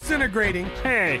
Disintegrating. Hey,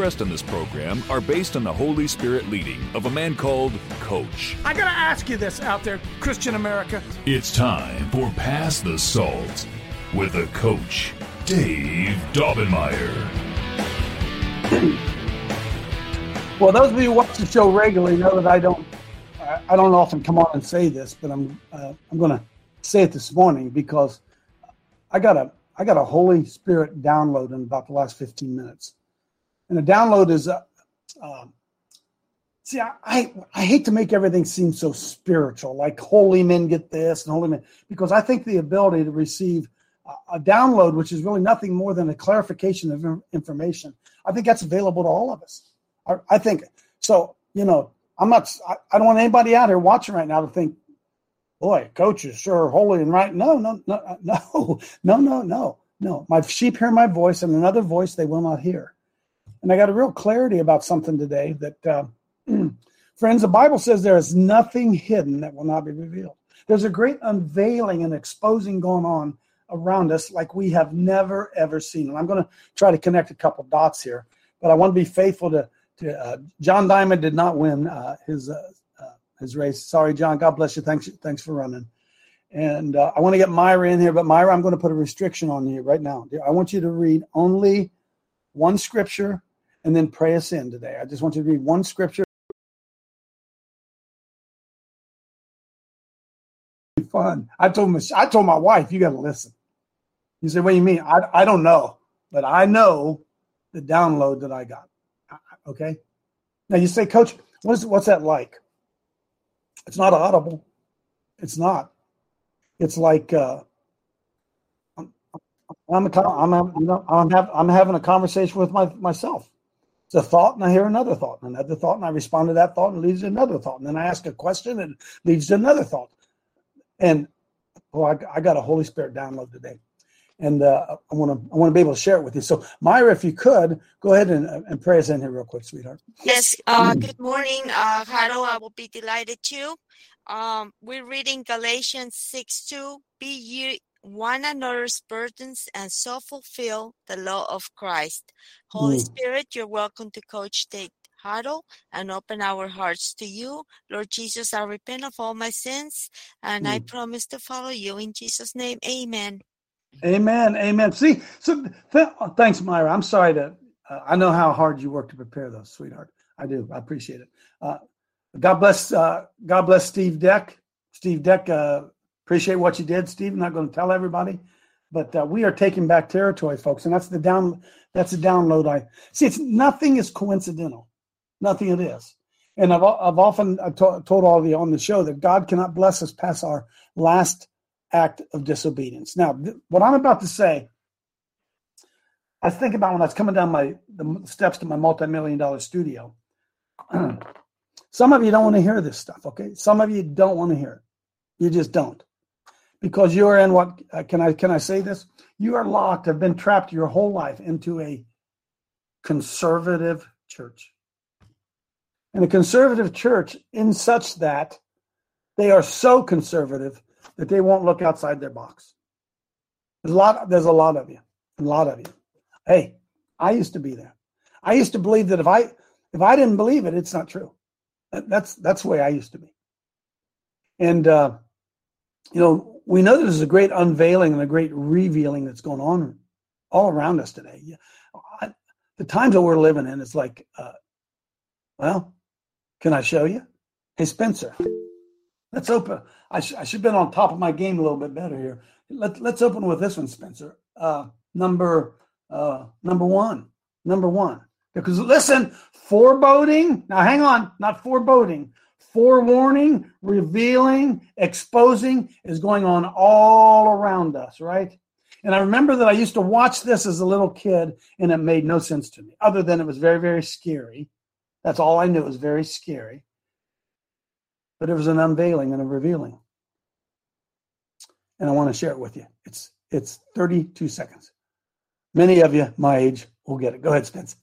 on this program are based on the Holy Spirit leading of a man called Coach. I gotta ask you this out there, Christian America. It's time for Pass the Salt with a coach, Dave Daubenmire. Well, those of you who watch the show regularly know that I don't, I- I don't often come on and say this, but I'm, uh, I'm going to say it this morning because I got a, I got a Holy Spirit download in about the last 15 minutes, and the download is, uh, um, see, I, I, I hate to make everything seem so spiritual, like holy men get this and holy men, because I think the ability to receive a- a download, which is really nothing more than a clarification of information, I think that's available to all of us. I, I think so. You know, I'm not. I, I don't want anybody out here watching right now to think, "Boy, coach is sure holy and right." No, no, no, no, no, no, no, no. My sheep hear my voice, and another voice they will not hear. And I got a real clarity about something today. That uh, friends, the Bible says there is nothing hidden that will not be revealed. There's a great unveiling and exposing going on around us like we have never ever seen. And I'm going to try to connect a couple dots here, but I want to be faithful to. to uh, John Diamond did not win uh, his uh, uh, his race. Sorry, John. God bless you. Thanks thanks for running. And uh, I want to get Myra in here, but Myra, I'm going to put a restriction on you right now. I want you to read only one scripture and then pray us in today. I just want you to read one scripture. Fun. I told I told my wife, you got to listen. You say, what do you mean? I, I don't know, but I know the download that I got. Okay. Now you say, Coach, what's what's that like? It's not audible. It's not. It's like uh, I'm I'm a, I'm I'm I'm having a conversation with my myself. It's a thought, and I hear another thought, and another thought, and I respond to that thought, and leads to another thought, and then I ask a question, and leads to another thought. And well, I, I got a Holy Spirit download today and uh, I want to I want to be able to share it with you. So, Myra, if you could go ahead and, uh, and pray us in here real quick, sweetheart. Yes, uh, good morning, uh, Harold. I will be delighted to. Um, we're reading Galatians 6 2. Be ye one another's burdens and so fulfill the law of Christ. Holy Mm. Spirit, you're welcome to coach Tate Huddle and open our hearts to you. Lord Jesus, I repent of all my sins and I promise to follow you in Jesus' name. Amen. Amen. Amen. See, so th- thanks, Myra. I'm sorry to. Uh, I know how hard you work to prepare those, sweetheart. I do. I appreciate it. Uh, God bless. Uh, God bless Steve Deck. Steve Deck. Uh, appreciate what you did, Steve. I'm not going to tell everybody, but uh, we are taking back territory, folks, and that's the down. That's the download. I see. It's nothing is coincidental. Nothing it is. And I've, I've often I've to- told all of you on the show that God cannot bless us past our last act of disobedience. Now, th- what I'm about to say, I think about when I was coming down my the steps to my multi-million dollar studio. Some of you don't want to hear this stuff, okay? Some of you don't want to hear it. You just don't, because you're in what? Uh, can I can I say this? You are locked, have been trapped your whole life into a conservative church, and a conservative church in such that they are so conservative that they won't look outside their box. There's a lot. There's a lot of you. A lot of you. Hey, I used to be there. I used to believe that if I if I didn't believe it, it's not true. That's that's the way I used to be. And uh, you know, we know that there's a great unveiling and a great revealing that's going on all around us today. I, the times that we're living in, it's like, uh, well, can I show you? Hey, Spencer, let's open. I, sh- I should have been on top of my game a little bit better here. Let, let's open with this one, Spencer. Uh, number uh, number one. Number one. Because listen, foreboding. Now, hang on, not foreboding. Forewarning, revealing, exposing is going on all around us, right? And I remember that I used to watch this as a little kid, and it made no sense to me, other than it was very, very scary. That's all I knew. It was very scary. But it was an unveiling and a revealing. And I want to share it with you. It's it's 32 seconds. Many of you my age will get it. Go ahead, Spence.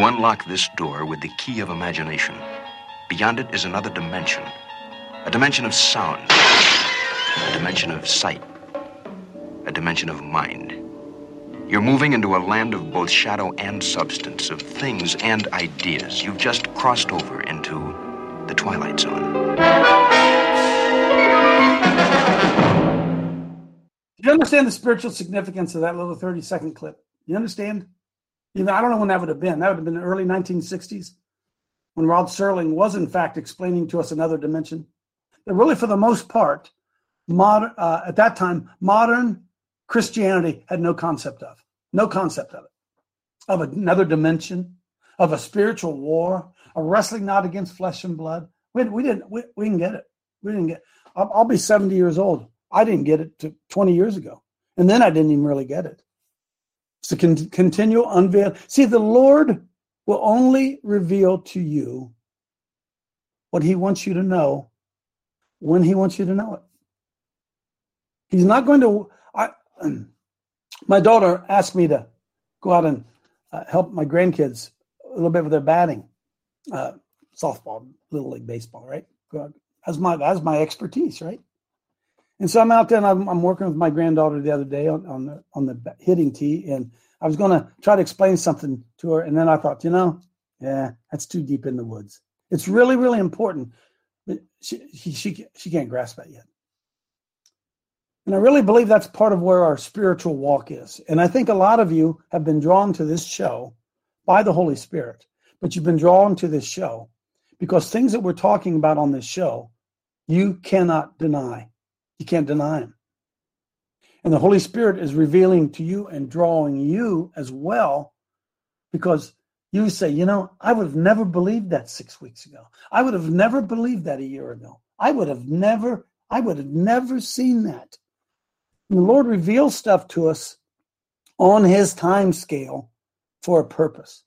You unlock this door with the key of imagination. Beyond it is another dimension a dimension of sound, a dimension of sight, a dimension of mind. You're moving into a land of both shadow and substance, of things and ideas. You've just crossed over into the Twilight Zone. Do you understand the spiritual significance of that little 30 second clip? You understand? Even I don't know when that would have been. That would have been the early 1960s when Rod Serling was, in fact, explaining to us another dimension. That really, for the most part, modern uh, at that time, modern Christianity had no concept of, no concept of it, of another dimension, of a spiritual war, a wrestling not against flesh and blood. We, we didn't, we, we didn't get it. We didn't get. I'll, I'll be 70 years old. I didn't get it to 20 years ago, and then I didn't even really get it. It's a con- continual unveil. See, the Lord will only reveal to you what He wants you to know when He wants you to know it. He's not going to. I, my daughter asked me to go out and uh, help my grandkids a little bit with their batting, uh, softball, little league baseball, right? That's my that's my expertise, right? And so I'm out there and I'm, I'm working with my granddaughter the other day on, on the on the hitting tee, and I was going to try to explain something to her, and then I thought, you know, yeah, that's too deep in the woods. It's really really important, but she she she, she can't grasp that yet. And I really believe that's part of where our spiritual walk is. And I think a lot of you have been drawn to this show by the Holy Spirit, but you've been drawn to this show because things that we're talking about on this show, you cannot deny. You can't deny him. And the Holy Spirit is revealing to you and drawing you as well because you say, you know, I would have never believed that six weeks ago. I would have never believed that a year ago. I would have never, I would have never seen that. And the Lord reveals stuff to us on his time scale for a purpose.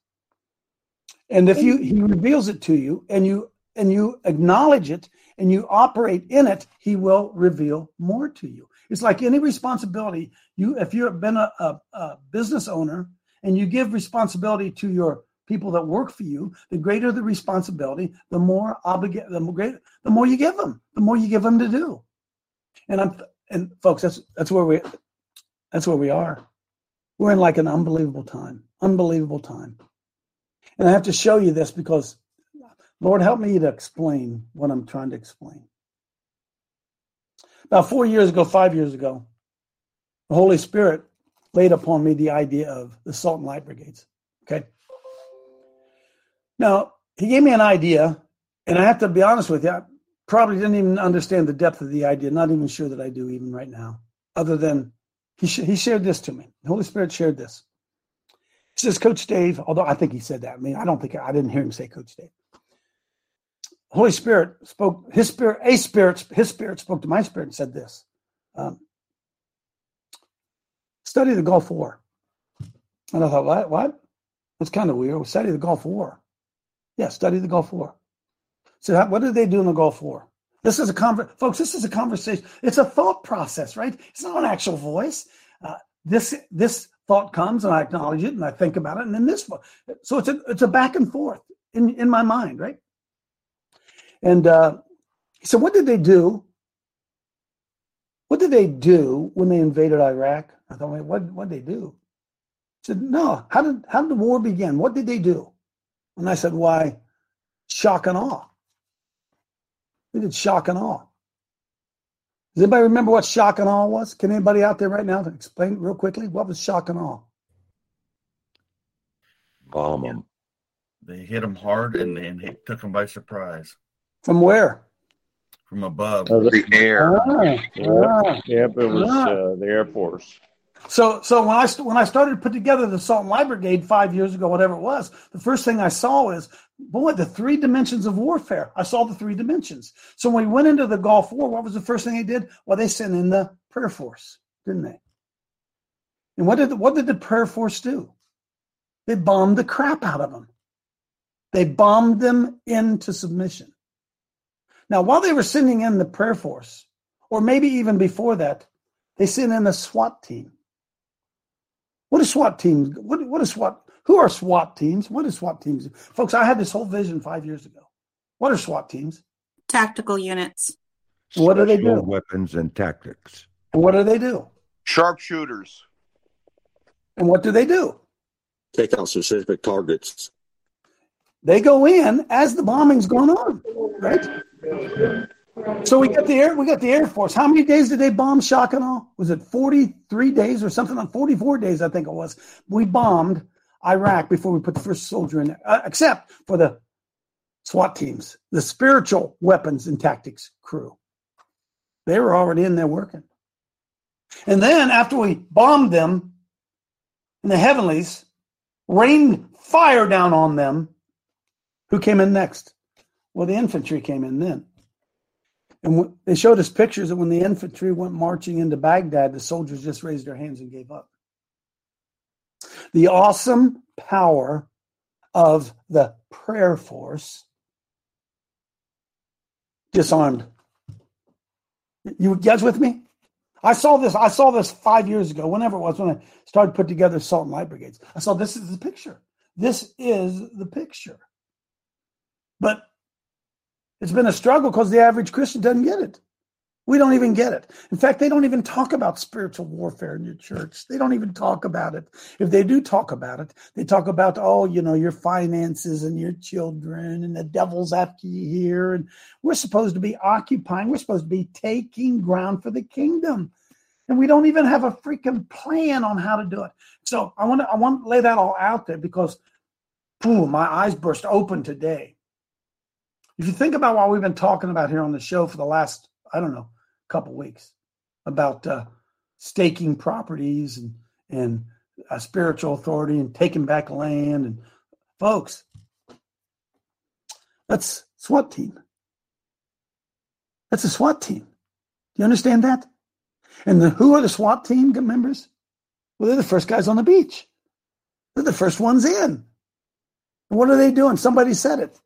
And if you he reveals it to you and you and you acknowledge it and you operate in it, he will reveal more to you. It's like any responsibility. You, if you've been a, a, a business owner and you give responsibility to your people that work for you, the greater the responsibility, the more obligate, the more great, the more you give them, the more you give them to do. And I'm, and folks, that's that's where we, that's where we are. We're in like an unbelievable time, unbelievable time. And I have to show you this because Lord, help me to explain what I'm trying to explain. About four years ago, five years ago, the Holy Spirit laid upon me the idea of the Salt and Light Brigades. Okay. Now, he gave me an idea, and I have to be honest with you, I probably didn't even understand the depth of the idea, not even sure that I do even right now, other than he, sh- he shared this to me. The Holy Spirit shared this. He says, Coach Dave, although I think he said that. I mean, I don't think I didn't hear him say Coach Dave. Holy Spirit spoke, his spirit, a spirit, his spirit spoke to my spirit and said this um, study the Gulf War. And I thought, what? What? That's kind of weird. Study the Gulf War. Yeah, study the Gulf War. So, what did they do in the Gulf War? This is a conver- folks. This is a conversation. It's a thought process, right? It's not an actual voice. Uh, this this thought comes, and I acknowledge it, and I think about it, and then this. So it's a it's a back and forth in in my mind, right? And uh, he said, What did they do? What did they do when they invaded Iraq? I thought, Wait, what what did they do? He said, No, how did how did the war begin? What did they do? And I said, Why, shock and awe. They did shock and awe. Does anybody remember what shock and awe was? Can anybody out there right now explain real quickly what was shock and awe? Bomb them. They hit them hard and then it took them by surprise. From where? From above. the air. Ah, Yep, ah, yep it was ah. uh, the Air Force. So, so when I when I started to put together the Salt and Light Brigade five years ago, whatever it was, the first thing I saw is, boy, the three dimensions of warfare. I saw the three dimensions. So when we went into the Gulf War, what was the first thing they did? Well, they sent in the prayer force, didn't they? And what did the, what did the prayer force do? They bombed the crap out of them. They bombed them into submission. Now, while they were sending in the prayer force, or maybe even before that, they sent in a SWAT team. What is SWAT teams? What, what is SWAT? Who are SWAT teams? What is SWAT teams? Folks, I had this whole vision five years ago. What are SWAT teams? Tactical units. What do they do? Weapons and tactics. And what do they do? Sharpshooters. And what do they do? Take out specific targets. They go in as the bombing's going on, right? So we got the air, we got the Air Force. How many days did they bomb shock and awe? Was it 43 days or something On 44 days, I think it was. We bombed Iraq before we put the first soldier in there, uh, except for the SWAT teams, the spiritual weapons and tactics crew. They were already in there working. And then after we bombed them in the heavenlies, rained fire down on them, who came in next? Well, the infantry came in then. And they showed us pictures that when the infantry went marching into Baghdad, the soldiers just raised their hands and gave up. The awesome power of the prayer force disarmed. You guys with me? I saw this. I saw this five years ago, whenever it was, when I started put together Salt and Light Brigades. I saw this is the picture. This is the picture. But it's been a struggle because the average Christian doesn't get it. We don't even get it. In fact, they don't even talk about spiritual warfare in your church. They don't even talk about it. If they do talk about it, they talk about, oh, you know, your finances and your children and the devil's after you here. And we're supposed to be occupying, we're supposed to be taking ground for the kingdom. And we don't even have a freaking plan on how to do it. So I want to I want to lay that all out there because boom, my eyes burst open today. If you think about what we've been talking about here on the show for the last, I don't know, couple weeks about uh, staking properties and and spiritual authority and taking back land and folks, that's SWAT team. That's a SWAT team. Do you understand that? And the, who are the SWAT team members? Well, they're the first guys on the beach. They're the first ones in. And what are they doing? Somebody said it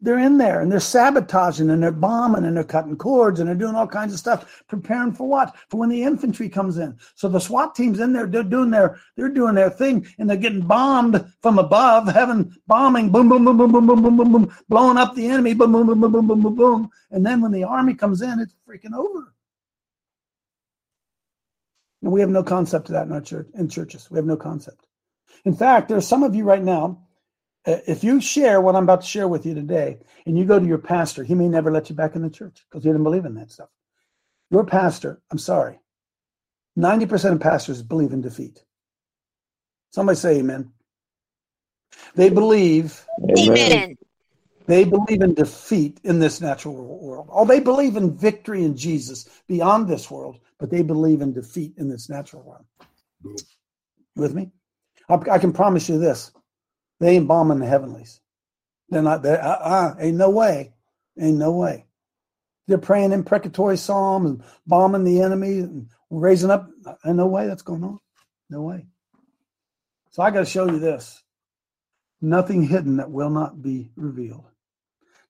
they're in there and they're sabotaging and they're bombing and they're cutting cords and they're doing all kinds of stuff, preparing for what? For when the infantry comes in. So the SWAT team's in there, they're doing their they're doing their thing and they're getting bombed from above, having bombing, boom, boom, boom, boom, boom, boom, boom, boom, boom, blowing up the enemy, boom, boom, boom, boom, boom, boom, boom, boom. And then when the army comes in, it's freaking over. And we have no concept of that in our church in churches. We have no concept. In fact, there's some of you right now uh, Uh, if you share what I'm about to share with you today, and you go to your pastor, he may never let you back in the church because he didn't believe in that stuff. Your pastor, I'm sorry, 90% of pastors believe in defeat. Somebody say amen. They believe. Amen. They believe in defeat in this natural world. Oh, they believe in victory in Jesus beyond this world, but they believe in defeat in this natural world. With me? I, I can promise you this they ain't bombing the heavenlies. They're not there. Uh, uh, ain't no way. Ain't no way. They're praying imprecatory psalms and bombing the enemy and raising up. Ain't no way that's going on. No way. So I got to show you this. Nothing hidden that will not be revealed.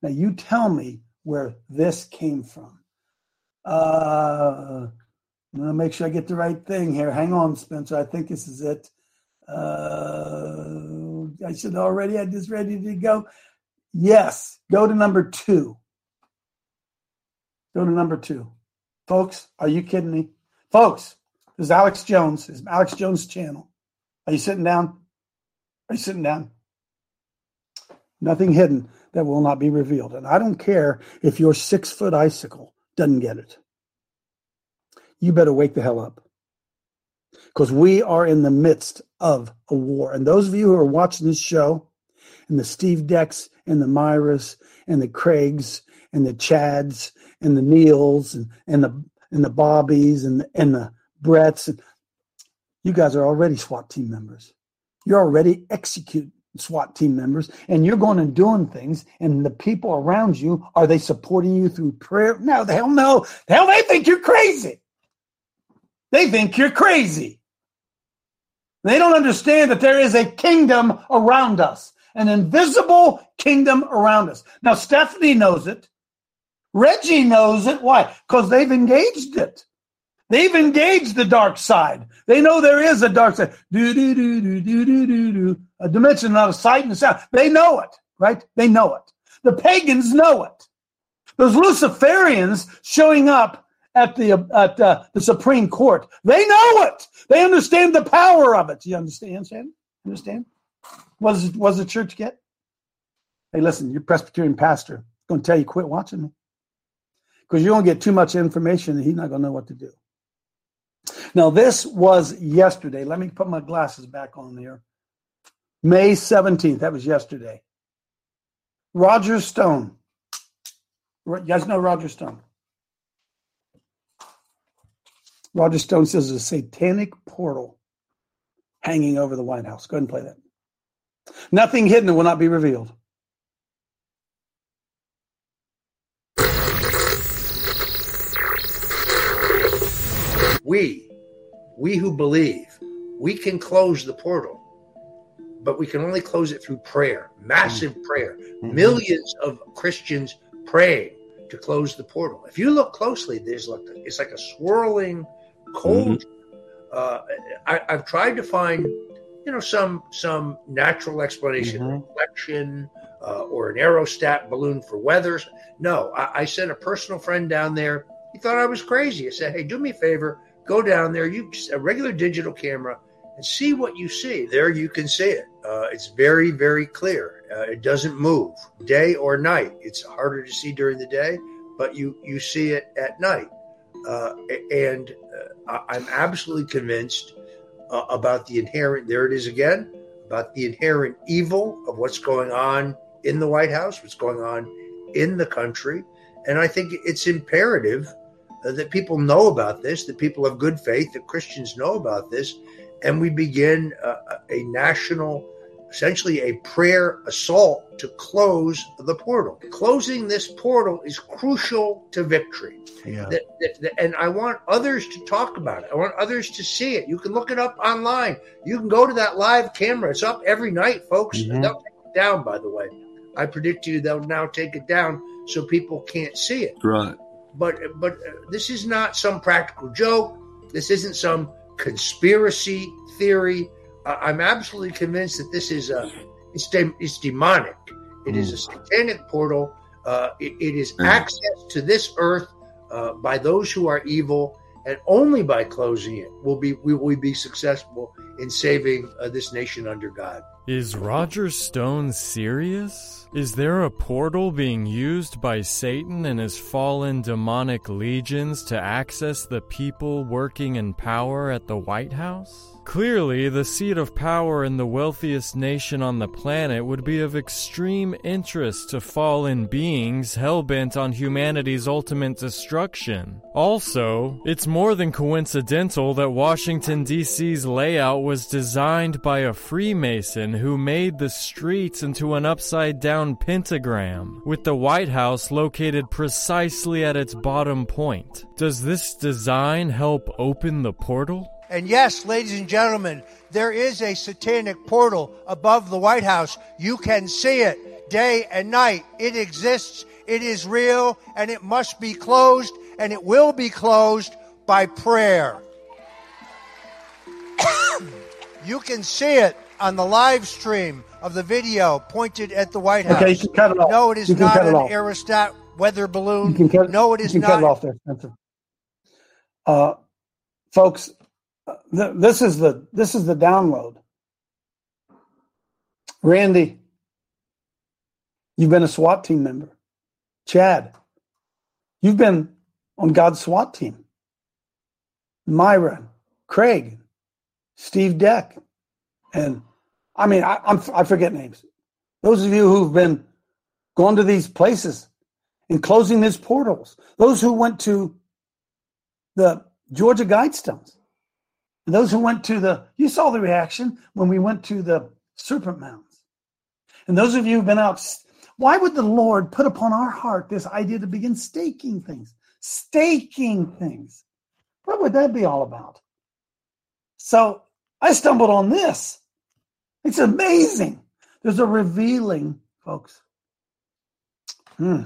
Now you tell me where this came from. Uh, I'm gonna make sure I get the right thing here. Hang on, Spencer. I think this is it. Uh, I should already had this ready to go. Yes, go to number two. Go to number two. Folks, are you kidding me? Folks, this is Alex Jones. This is Alex Jones' channel. Are you sitting down? Are you sitting down? Nothing hidden that will not be revealed. And I don't care if your six foot icicle doesn't get it. You better wake the hell up because we are in the midst of a war. And those of you who are watching this show, and the Steve Decks, and the Myras, and the Craigs, and the Chads, and the Neils, and, and the and the Bobbies, and the, and the Bretts, and You guys are already SWAT team members. You're already execute SWAT team members, and you're going and doing things, and the people around you are they supporting you through prayer? No, the hell no. The hell they think you're crazy. They think you're crazy. They don't understand that there is a kingdom around us, an invisible kingdom around us. Now, Stephanie knows it. Reggie knows it. Why? Because they've engaged it. They've engaged the dark side. They know there is a dark side. Do, do, do, do, do, do, do, do. A dimension, not a sight and a sound. They know it, right? They know it. The pagans know it. Those Luciferians showing up at the at uh, the Supreme Court, they know it. They understand the power of it. You understand? Sam? Understand? What does what does the church get? Hey, listen, your Presbyterian pastor going to tell you quit watching me because you're going to get too much information and he's not going to know what to do. Now, this was yesterday. Let me put my glasses back on there. May 17th. That was yesterday. Roger Stone. You guys know Roger Stone? Roger Stone says there's a satanic portal hanging over the White House. Go ahead and play that. Nothing hidden will not be revealed. We, we who believe, we can close the portal, but we can only close it through prayer, massive mm-hmm. prayer, millions of Christians praying to close the portal. If you look closely, there's like a, it's like a swirling cold. Mm-hmm. Uh, I, have tried to find, you know, some some natural explanation, mm-hmm. reflection, uh, or an aerostat balloon for weather. No, I, I sent a personal friend down there. He thought I was crazy. I said, "Hey, do me a favor, go down there, you a regular digital camera, and see what you see. There, you can see it. Uh, it's very, very clear. Uh, it doesn't move day or night. It's harder to see during the day, but you you see it at night. Uh, and uh, I'm absolutely convinced uh, about the inherent. There it is again about the inherent evil of what's going on in the White House, what's going on in the country, and I think it's imperative uh, that people know about this, that people of good faith, that Christians know about this, and we begin uh, a national, essentially a prayer assault to close the portal. Closing this portal is crucial to victory. Yeah. That, that, that, and I want others to talk about it. I want others to see it. You can look it up online. You can go to that live camera. It's up every night, folks. Mm-hmm. They'll take it down, by the way. I predict to you they'll now take it down so people can't see it. Right but but uh, this is not some practical joke. This isn't some conspiracy theory. I'm absolutely convinced that this is a it's de- it's demonic. It is a mm. satanic portal. Uh, it, it is mm. access to this earth uh, by those who are evil, and only by closing it will be will we be successful in saving uh, this nation under God. Is Roger Stone serious? Is there a portal being used by Satan and his fallen demonic legions to access the people working in power at the White House? Clearly, the seat of power in the wealthiest nation on the planet would be of extreme interest to fallen beings hell bent on humanity's ultimate destruction. Also, it's more than coincidental that Washington, D.C.'s layout was designed by a Freemason who made the streets into an upside down pentagram, with the White House located precisely at its bottom point. Does this design help open the portal? And yes, ladies and gentlemen, there is a satanic portal above the White House. You can see it day and night. It exists. It is real and it must be closed and it will be closed by prayer. you can see it on the live stream of the video pointed at the White House. Okay, you can cut it off. No, it is not an aerostat weather balloon. You can cut, no, it is you can not. Cut it off there, Spencer. Uh, folks, this is the this is the download. Randy, you've been a SWAT team member. Chad, you've been on God's SWAT team. Myra, Craig, Steve Deck, and I mean I, I'm, I forget names. Those of you who've been gone to these places and closing these portals. Those who went to the Georgia Guidestones And those who went to the, you saw the reaction when we went to the serpent mounds. And those of you who've been out, why would the Lord put upon our heart this idea to begin staking things? Staking things. What would that be all about? So I stumbled on this. It's amazing. There's a revealing, folks. Hmm.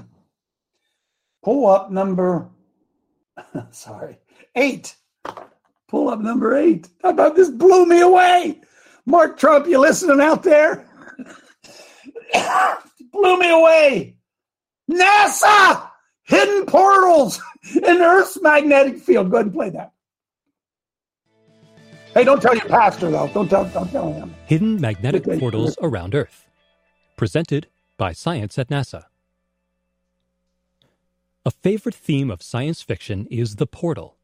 Pull up number, sorry, eight. Pull up number eight. How about this blew me away? Mark Trump, you listening out there? blew me away. NASA hidden portals in Earth's magnetic field. Go ahead and play that. Hey, don't tell your pastor though. Don't tell. Don't tell him. Hidden magnetic portals around Earth. Presented by Science at NASA. A favorite theme of science fiction is the portal,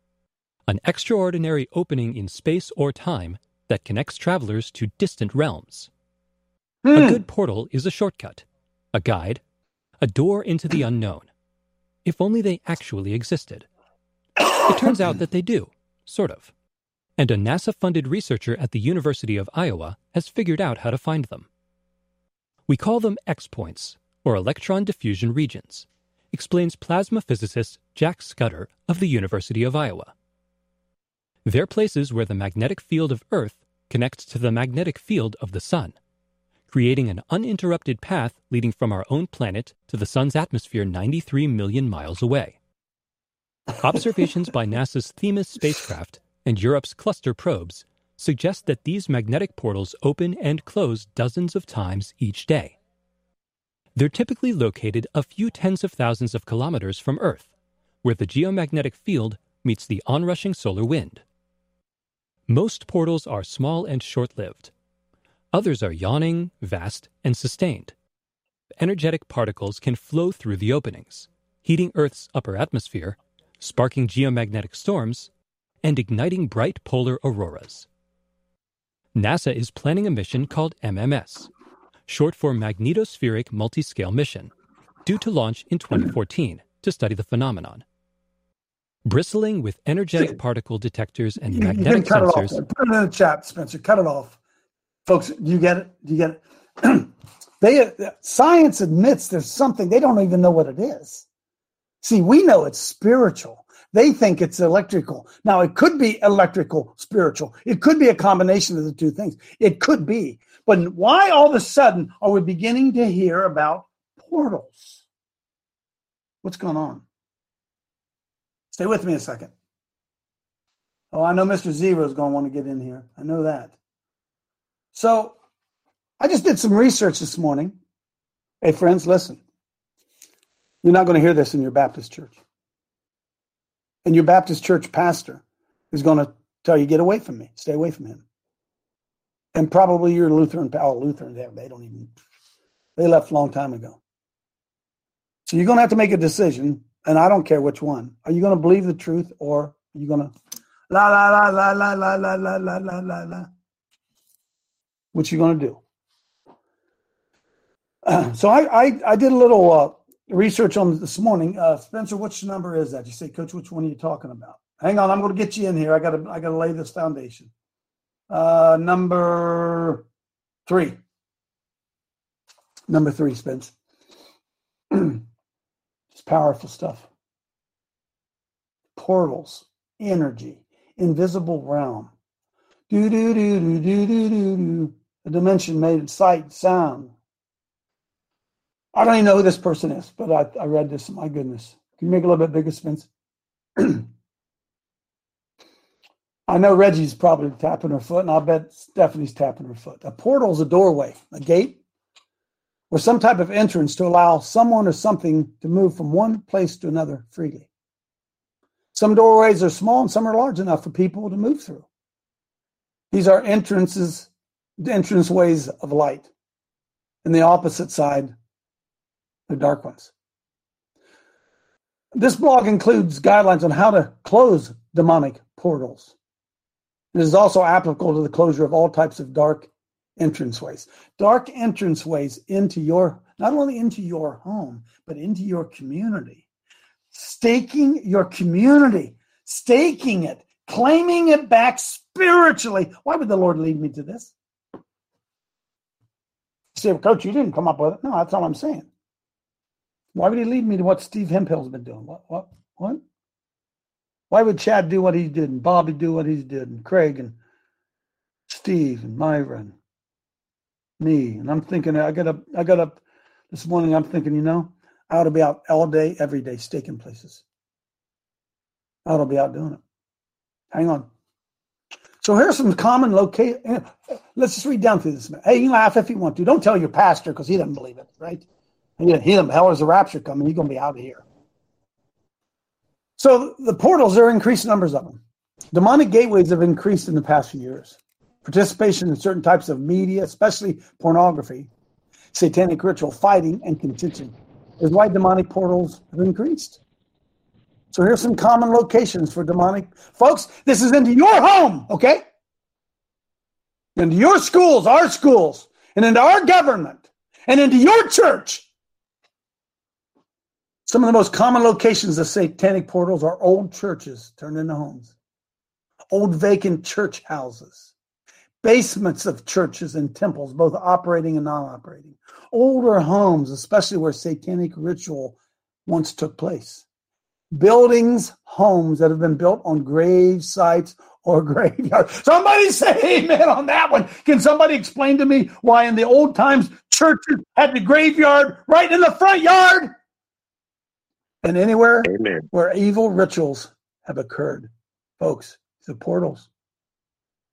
an extraordinary opening in space or time that connects travelers to distant realms. A hmm. good portal is a shortcut, a guide, a door into the unknown. If only they actually existed. It turns out that they do, sort of. And a NASA funded researcher at the University of Iowa has figured out how to find them. We call them X points, or electron diffusion regions, explains plasma physicist Jack Scudder of the University of Iowa. They're places where the magnetic field of Earth connects to the magnetic field of the Sun, creating an uninterrupted path leading from our own planet to the Sun's atmosphere 93 million miles away. Observations by NASA's Themis spacecraft and Europe's cluster probes suggest that these magnetic portals open and close dozens of times each day. They're typically located a few tens of thousands of kilometers from Earth, where the geomagnetic field meets the onrushing solar wind. Most portals are small and short lived. Others are yawning, vast, and sustained. Energetic particles can flow through the openings, heating Earth's upper atmosphere, sparking geomagnetic storms, and igniting bright polar auroras. NASA is planning a mission called MMS, short for Magnetospheric Multiscale Mission, due to launch in 2014 to study the phenomenon. Bristling with energetic particle detectors and magnetic can cut it off. Put it in the chat, Spencer. Cut it off, folks. Do you get it? Do you get it? they uh, science admits there's something they don't even know what it is. See, we know it's spiritual. They think it's electrical. Now, it could be electrical, spiritual. It could be a combination of the two things. It could be. But why all of a sudden are we beginning to hear about portals? What's going on? Stay with me a second. Oh, I know Mr. Zero is going to want to get in here. I know that. So I just did some research this morning. Hey, friends, listen. You're not going to hear this in your Baptist church. And your Baptist church pastor is going to tell you, get away from me, stay away from him. And probably your Lutheran, oh, Lutheran, they, don't even, they left a long time ago. So you're going to have to make a decision, and I don't care which one. Are you going to believe the truth or are you going to la la la la la la la la la la la la? What you going to do? Uh, so I, I I did a little uh, research on this morning. Uh, Spencer, which number is that? You say, Coach, which one are you talking about? Hang on, I'm going to get you in here. I got to I got to lay this foundation. Uh, number three. Number three, Spence. It's powerful stuff. Portals, energy, invisible realm. Do do do do do do do do. A dimension made of sight, sound. I don't even know who this person is, but I, I read this. My goodness. Can you make a little bit bigger, Spence? I know Reggie's probably tapping her foot, and I bet Stephanie's tapping her foot. A portal is a doorway, a gate, or some type of entrance to allow someone or something to move from one place to another freely. Some doorways are small and some are large enough for people to move through. These are entrances, entrance ways of light. And the opposite side, the dark ones. This blog includes guidelines on how to close demonic portals. It is also applicable to the closure of all types of dark entranceways. Dark entranceways into your, not only into your home, but into your community. Staking your community, staking it, claiming it back spiritually. Why would the Lord lead me to this? say, Coach, you didn't come up with it. No, that's all I'm saying. Why would he lead me to what Steve Hemphill's been doing? What? What? What? Why would Chad do what he did and Bobby do what he's did and Craig and Steve and Myron? Me? And I'm thinking, I got up, I got up this morning. I'm thinking, you know, I ought to be out all day, every day, staking places. I ought to be out doing it. Hang on. So here's some common location. Eh, let's just read down through this. Hey, you laugh if you want to. Don't tell your pastor because he doesn't believe it, right? He, he hell is the rapture coming. He's going to be out of here. So the portals, are increased numbers of them. Demonic gateways have increased in the past few years. Participation in certain types of media, especially pornography, satanic ritual, fighting, and contention is why demonic portals have increased. So here's some common locations for demonic folks. This is into your home, okay? Into your schools, our schools, and into our government, and into your church. Some of the most common locations of satanic portals are old churches turned into homes, old vacant church houses, basements of churches and temples, both operating and non operating, older homes, especially where satanic ritual once took place, buildings, homes that have been built on grave sites or graveyards. Somebody say amen on that one. Can somebody explain to me why in the old times churches had the graveyard right in the front yard? and anywhere Amen. where evil rituals have occurred. Folks, the portals.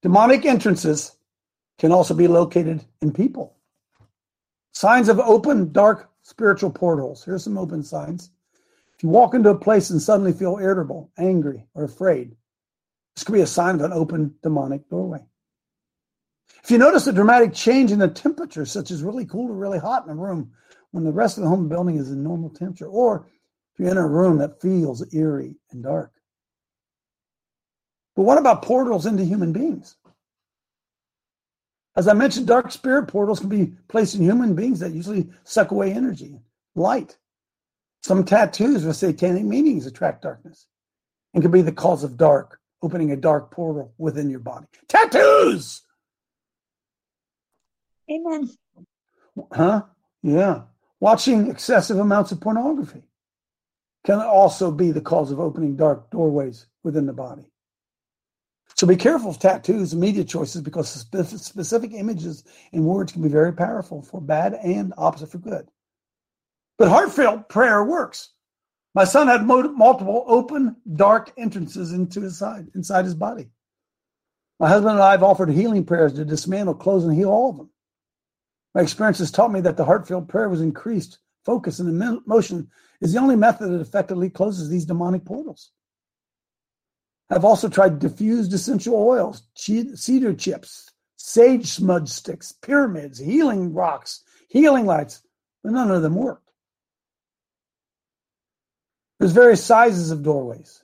Demonic entrances can also be located in people. Signs of open, dark spiritual portals. Here's some open signs. If you walk into a place and suddenly feel irritable, angry, or afraid, this could be a sign of an open demonic doorway. If you notice a dramatic change in the temperature, such as really cool to really hot in a room when the rest of the home building is in normal temperature, or if you're in a room that feels eerie and dark. But what about portals into human beings? As I mentioned, dark spirit portals can be placed in human beings that usually suck away energy, light. Some tattoos with satanic meanings attract darkness and can be the cause of dark, opening a dark portal within your body. Tattoos! Amen. Huh? Yeah. Watching excessive amounts of pornography can also be the cause of opening dark doorways within the body. So be careful of tattoos and media choices because specific images and words can be very powerful for bad and opposite for good. But heartfelt prayer works. My son had multiple open, dark entrances into his side, inside his body. My husband and I have offered healing prayers to dismantle, close, and heal all of them. My experience has taught me that the heartfelt prayer was increased focus and emotion is the only method that effectively closes these demonic portals. I've also tried diffused essential oils, cedar chips, sage smudge sticks, pyramids, healing rocks, healing lights, but none of them worked. There's various sizes of doorways.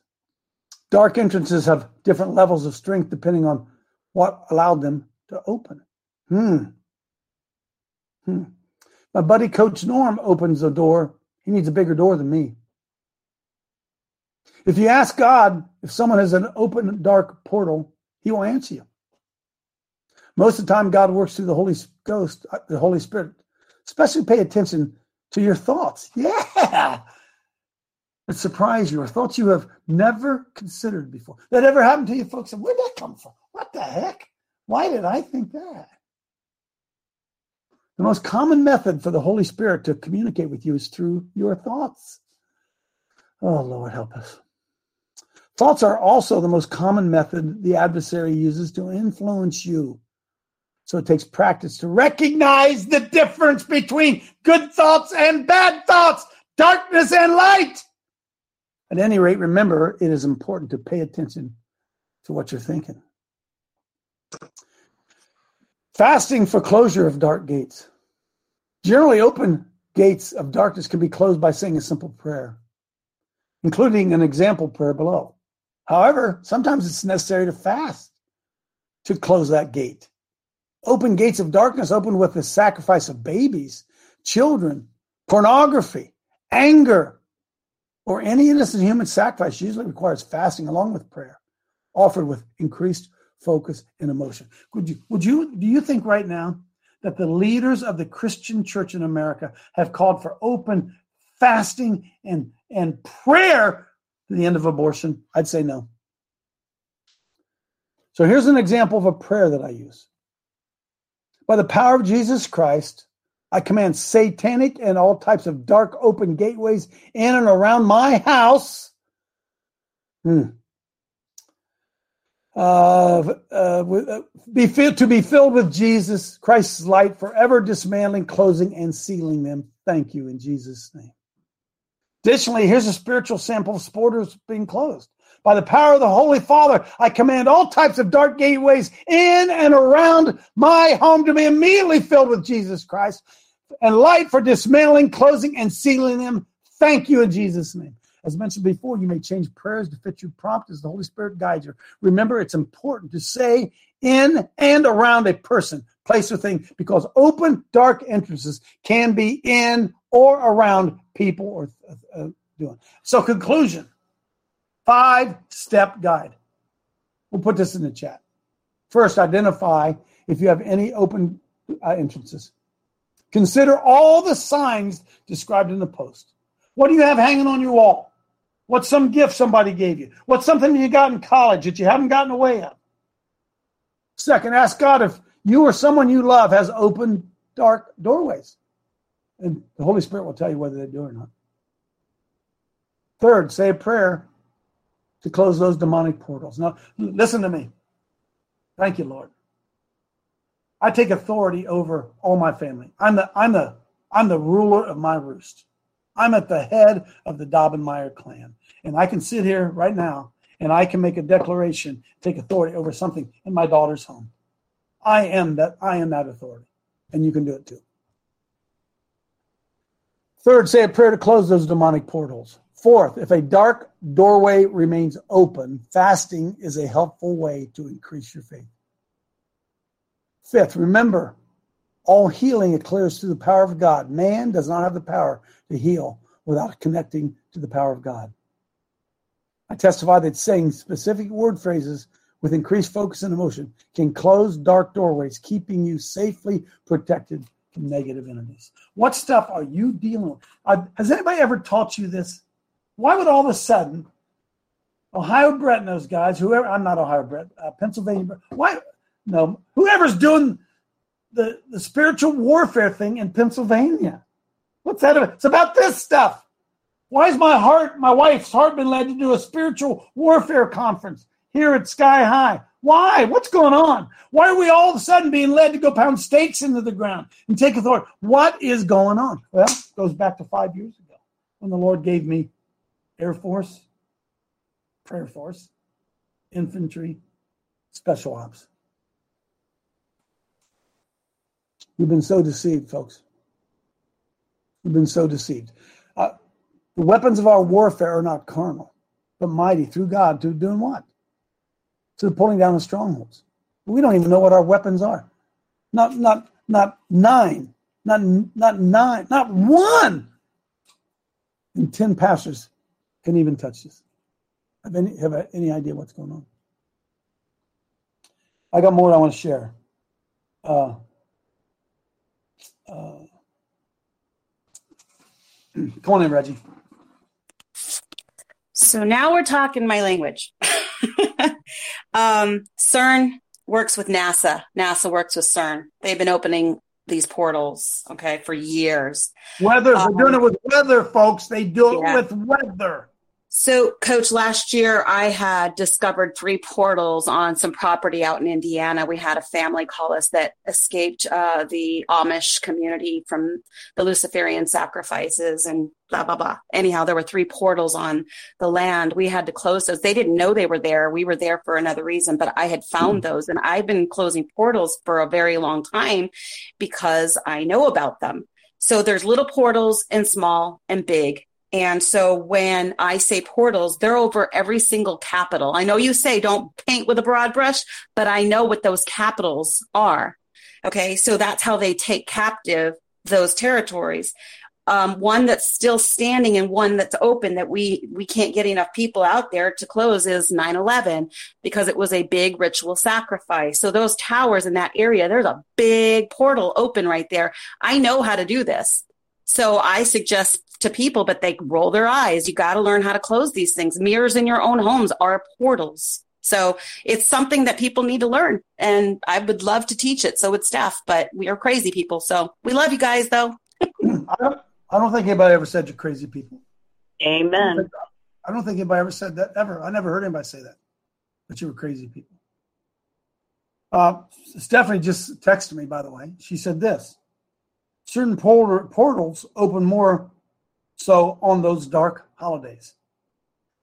Dark entrances have different levels of strength depending on what allowed them to open. Hmm. Hmm. My buddy Coach Norm opens a door he needs a bigger door than me. If you ask God if someone has an open, dark portal, he will answer you. Most of the time, God works through the Holy Ghost, uh, the Holy Spirit. Especially pay attention to your thoughts. Yeah. It surprise you, or thoughts you have never considered before. That ever happened to you, folks? Where'd that come from? What the heck? Why did I think that? The most common method for the Holy Spirit to communicate with you is through your thoughts. Oh, Lord, help us. Thoughts are also the most common method the adversary uses to influence you. So it takes practice to recognize the difference between good thoughts and bad thoughts, darkness and light. At any rate, remember it is important to pay attention to what you're thinking. Fasting for closure of dark gates. Generally, open gates of darkness can be closed by saying a simple prayer, including an example prayer below. However, sometimes it's necessary to fast to close that gate. Open gates of darkness open with the sacrifice of babies, children, pornography, anger, or any innocent human sacrifice usually requires fasting along with prayer. offered with increased focus and emotion. Would you, would you, do you think right now that the leaders of the Christian church in America have called for open fasting and, and prayer to the end of abortion? I'd say no. So here's an example of a prayer that I use. By the power of Jesus Christ, I command satanic and all types of dark open gateways in and around my house. Hmm. Uh, uh, be fit to be filled with Jesus, Christ's light, forever dismantling, closing, and sealing them. Thank you in Jesus' name. Additionally, here's a spiritual sample of sporters being closed. By the power of the Holy Father, I command all types of dark gateways in and around my home to be immediately filled with Jesus Christ and light for dismantling, closing, and sealing them. Thank you in Jesus' name. As mentioned before, you may change prayers to fit your prompt as the Holy Spirit guides you. Remember, it's important to say in and around a person, place, or thing because open, dark entrances can be in or around people or uh, doing. So, conclusion five step guide. We'll put this in the chat. First, identify if you have any open uh, entrances. Consider all the signs described in the post. What do you have hanging on your wall? What's some gift somebody gave you? What's something you got in college that you haven't gotten away of? Second, ask God if you or someone you love has open, dark doorways. And the Holy Spirit will tell you whether they do or not. Third, say a prayer to close those demonic portals. Now, listen to me. Thank you, Lord. I take authority over all my family. I'm the I'm the I'm the ruler of my roost. I'm at the head of the Daubenmire clan. And I can sit here right now and I can make a declaration, take authority over something in my daughter's home. I am that I am that authority. And you can do it too. Third, say a prayer to close those demonic portals. Fourth, if a dark doorway remains open, fasting is a helpful way to increase your faith. Fifth, remember, all healing occurs through the power of God. Man does not have the power to heal without connecting to the power of God. I testify that saying specific word phrases with increased focus and emotion can close dark doorways, keeping you safely protected negative enemies. What stuff are you dealing with? Uh, has anybody ever taught you this? Why would all of a sudden Ohio Brett and those guys, whoever, I'm not Ohio Brett, uh, Pennsylvania, why, no, whoever's doing the, the spiritual warfare thing in Pennsylvania. What's that about? It's about this stuff. Why is my heart, my wife's heart, been led to do a spiritual warfare conference here at Sky High? Why? What's going on? Why are we all of a sudden being led to go pound stakes into the ground and take authority? What is going on? Well, it goes back to five years ago when the Lord gave me Air Force, Prayer Force, Infantry, Special Ops. We've been so deceived, folks. We've been so deceived. Uh, the weapons of our warfare are not carnal, but mighty through God to doing what? To the pulling down of strongholds. We don't even know what our weapons are. Not not not nine, not not nine, not one. And ten pastors can even touch this. Have any have any idea what's going on? I got more I want to share. Uh, uh, come on in, Reggie. So now we're talking my language. um, CERN works with NASA. NASA works with CERN. They've been opening these portals, okay, for years. Weather. Um, They're doing it with weather, folks. They do it yeah. with weather. So, coach, last year I had discovered three portals on some property out in Indiana. We had a family call us that escaped uh, the Amish community from the Luciferian sacrifices and blah, blah, blah. Anyhow, there were three portals on the land. We had to close those. They didn't know they were there. We were there for another reason, but I had found mm. those and I've been closing portals for a very long time because I know about them. So there's little portals and small and big and so when I say portals, they're over every single capital. I know you say don't paint with a broad brush, but I know what those capitals are. Okay. So that's how they take captive those territories. um, one that's still standing and one that's open that we we can't get enough people out there to close is 9-11 because it was a big ritual sacrifice so those towers in that area there's a big portal open right there i know how to do this so i suggest to people but they roll their eyes you got to learn how to close these things mirrors in your own homes are portals so it's something that people need to learn and i would love to teach it so would staff but we are crazy people so we love you guys though I don't, I don't think anybody ever said you're crazy people. Amen. I don't think anybody ever said that ever. I never heard anybody say that, but you were crazy people. Uh, Stephanie just texted me, by the way. She said this certain portals open more so on those dark holidays,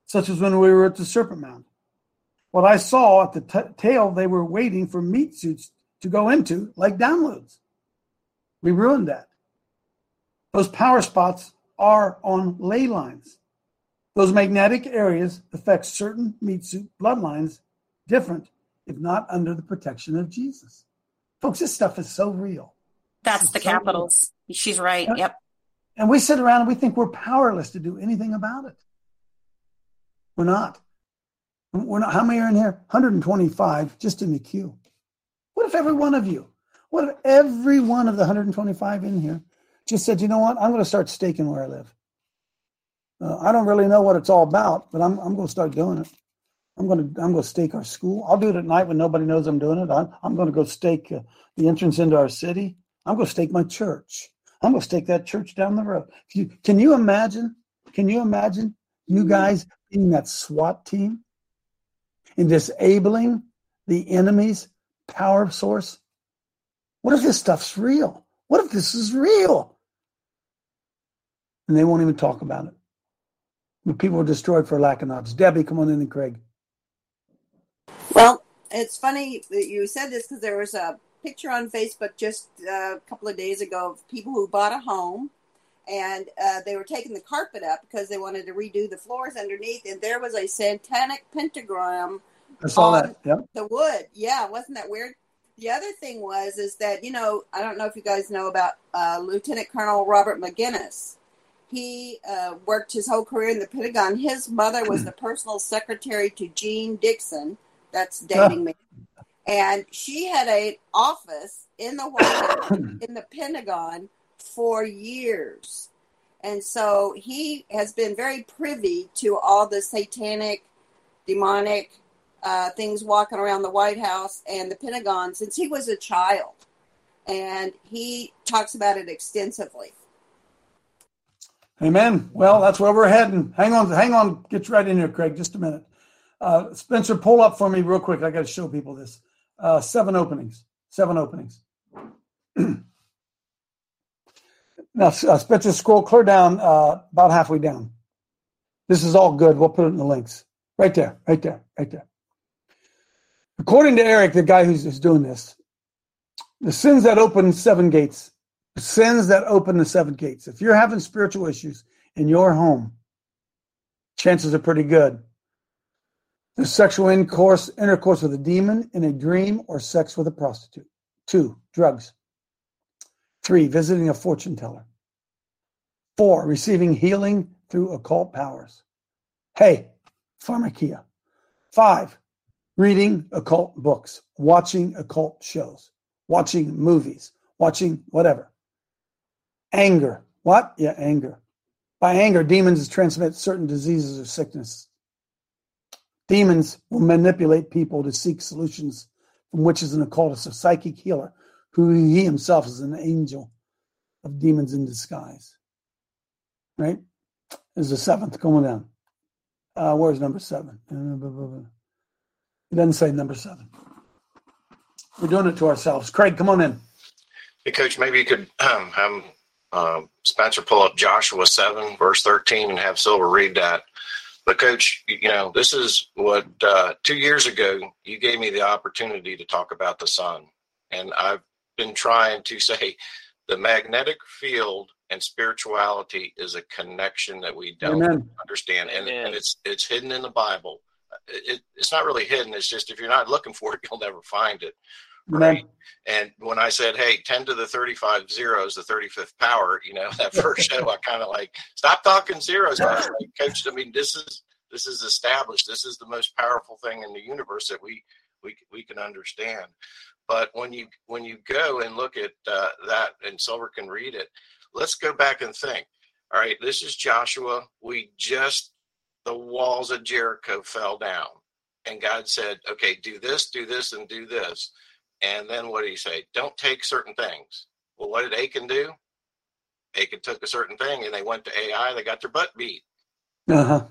such as when we were at the Serpent Mound. What I saw at the t- tail, they were waiting for meat suits to go into, like downloads. We ruined that. Those power spots are on ley lines. Those magnetic areas affect certain meat suit bloodlines different, if not under the protection of Jesus. Folks, this stuff is so real. That's the so capitals. She's right. Yep. And we sit around and we think we're powerless to do anything about it. We're not. We're not. How many are in here? 125 just in the queue. What if every one of you, what if every one of the 125 in here just said, you know what? I'm going to start staking where I live. Uh, I don't really know what it's all about, but I'm, I'm going to start doing it. I'm going to I'm going to stake our school. I'll do it at night when nobody knows I'm doing it. I'm, I'm going to go stake uh, the entrance into our city. I'm going to stake my church. I'm going to stake that church down the road. You, can you imagine? Can you imagine you mm-hmm. guys being that SWAT team and disabling the enemy's power source? What if this stuff's real? What if this is real? And they won't even talk about it. But people are destroyed for lack of knowledge. Debbie, come on in and Craig. Well, it's funny that you said this because there was a picture on Facebook just uh, a couple of days ago of people who bought a home and uh, they were taking the carpet up because they wanted to redo the floors underneath, and there was a satanic pentagram I saw that. Yep. the wood. Yeah, wasn't that weird? The other thing was is that you know I don't know if you guys know about uh, Lieutenant Colonel Robert Maginnis. He uh, worked his whole career in the Pentagon. His mother was the personal secretary to Jeane Dixon. That's dating me. And she had an office in the White House, in the Pentagon for years. And so he has been very privy to all the satanic, demonic uh, things walking around the White House and the Pentagon since he was a child. And he talks about it extensively. Amen. Well, that's where we're heading. Hang on, hang on. Get right in here, Craig. Just a minute. Uh, Spencer, pull up for me real quick. I got to show people this. Uh, seven openings. Seven openings. now, uh, Spencer, scroll clear down uh, about halfway down. This is all good. We'll put it in the links. Right there, right there, right there. According to Eric, the guy who's, who's doing this, the sins that open seven gates, sins that open the seven gates. If you're having spiritual issues in your home, chances are pretty good. The sexual intercourse, intercourse with a demon in a dream or sex with a prostitute. Two, drugs. Three, visiting a fortune teller. Four, receiving healing through occult powers. Hey, pharmakeia. Five, reading occult books, watching occult shows, watching movies, watching whatever. Anger. What? Yeah, anger. By anger, demons transmit certain diseases or sickness. Demons will manipulate people to seek solutions from witches and occultists, a psychic healer, who he himself is an angel of demons in disguise. Right? There's the seventh going down. Uh, where's number seven? It doesn't say number seven. We're doing it to ourselves. Craig, come on in. Hey, Coach, maybe you could um, have um, Spencer pull up Joshua 7, verse 13, and have Silver read that. But, Coach, you know, this is what uh, two years ago you gave me the opportunity to talk about the sun. And I've been trying to say the magnetic field and spirituality is a connection that we don't Amen. understand. And, and it's, it's hidden in the Bible. It, it's not really hidden. It's just if you're not looking for it, you'll never find it. Right? And when I said, "Hey, ten to the thirty-five zeros, the thirty-fifth power," you know, that first show, I kind of like stop talking zeros. Like, Coach, I mean, this is this is established. This is the most powerful thing in the universe that we we we can understand. But when you when you go and look at uh, that, and Silver can read it, let's go back and think. All right, this is Joshua. We just the walls of Jericho fell down, and God said, "Okay, do this, do this, and do this." And then what did He say? Don't take certain things. Well, what did Achan do? Achan took a certain thing, and they went to Ai. They got their butt beat. Uh huh.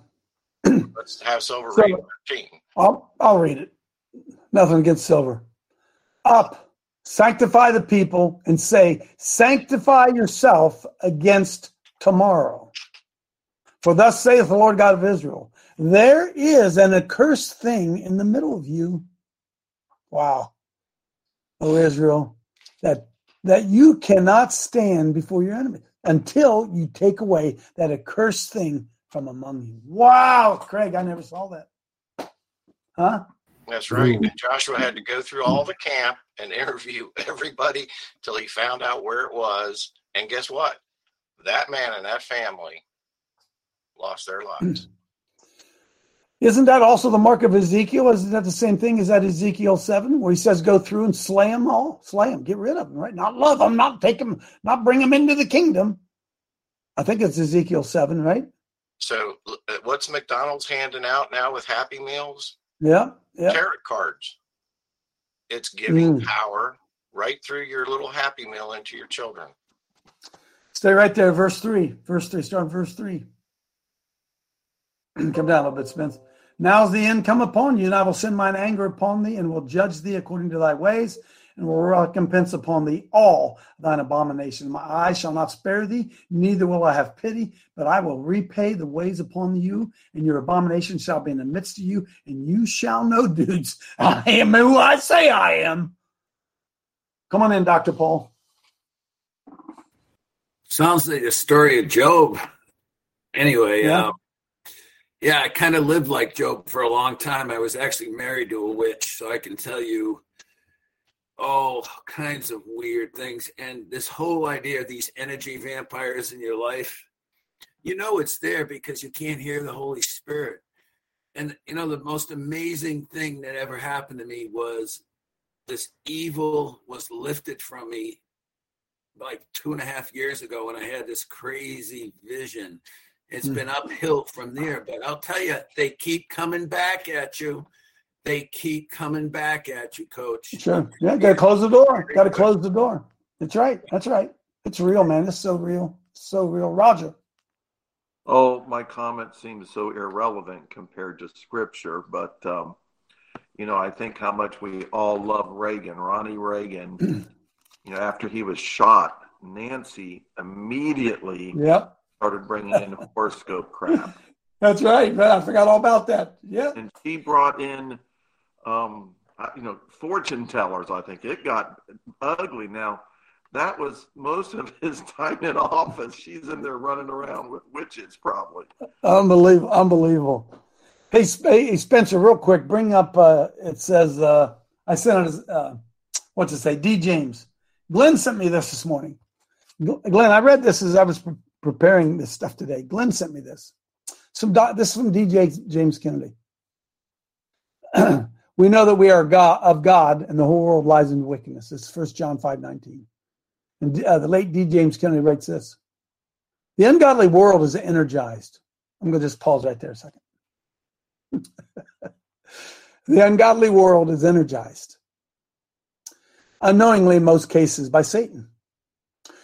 Let's have Silver So- read thirteen. I'll, I'll read it. Nothing against silver. Up, sanctify the people, and say, Sanctify yourself against tomorrow. For thus saith the Lord God of Israel, there is an accursed thing in the middle of you. Wow. O Israel, that that you cannot stand before your enemy until you take away that accursed thing from among you. Wow, Craig, I never saw that. Huh? That's right. And Joshua had to go through all the camp and interview everybody till he found out where it was. And guess what? That man and that family lost their lives. Isn't that also the mark of Ezekiel? Isn't that the same thing as that Ezekiel 7, where he says, go through and slay them all? Slay them, get rid of them, right? Not love them, not take them, not bring them into the kingdom. I think it's Ezekiel 7, right? So, uh, what's McDonald's handing out now with Happy Meals? Yeah, yeah. Tarot cards. It's giving Mm. power right through your little Happy Meal into your children. Stay right there, verse 3. Verse 3, start verse 3. Come down a little bit, Spence. Now is the end come upon you, and I will send mine anger upon thee, and will judge thee according to thy ways, and will recompense upon thee all thine abominations. My eye shall not spare thee, neither will I have pity, but I will repay the ways upon you, and your abomination shall be in the midst of you, and you shall know, dudes, I am who I say I am. Come on in, Dr. Paul. Sounds like the story of Job. Anyway, Yeah. um, yeah, I kind of lived like Job for a long time. I was actually married to a witch, so I can tell you all kinds of weird things. And this whole idea of these energy vampires in your life, you know it's there because you can't hear the Holy Spirit. And you know, the most amazing thing that ever happened to me was this evil was lifted from me like two and a half years ago when I had this crazy vision. It's Hmm. been uphill from there, but I'll tell you, they keep coming back at you. They keep coming back at you, coach. Sure. Yeah, got to close the door. Got to close the door. That's right. That's right. It's real, man. It's so real. So real. Roger. Oh, my comment seems so irrelevant compared to scripture, but um, you know, I think how much we all love Reagan, Ronnie Reagan. you know, after he was shot, Nancy immediately Yep. Started bringing in the horoscope crap, That's right. Man, I forgot all about that. Yeah. and he brought in, um, uh, you know, fortune tellers. I think it got ugly. Now, that was most of his time in office. She's in there running around with witches, probably. Unbelievable. Unbelievable. Hey, hey, Spencer, real quick, bring up, uh, it says, uh, I sent it, as, uh, what to say, D. James. Glenn sent me this this morning. Glenn, I read this as I was preparing this stuff today. Glenn sent me this. Some this is from DJ James Kennedy. we know that we are God of God, and the whole world lies in wickedness. It's First John five nineteen. And uh, the late D. James Kennedy writes this: The ungodly world is energized. I'm going to just pause right there a second. the ungodly world is energized, unknowingly in most cases by Satan.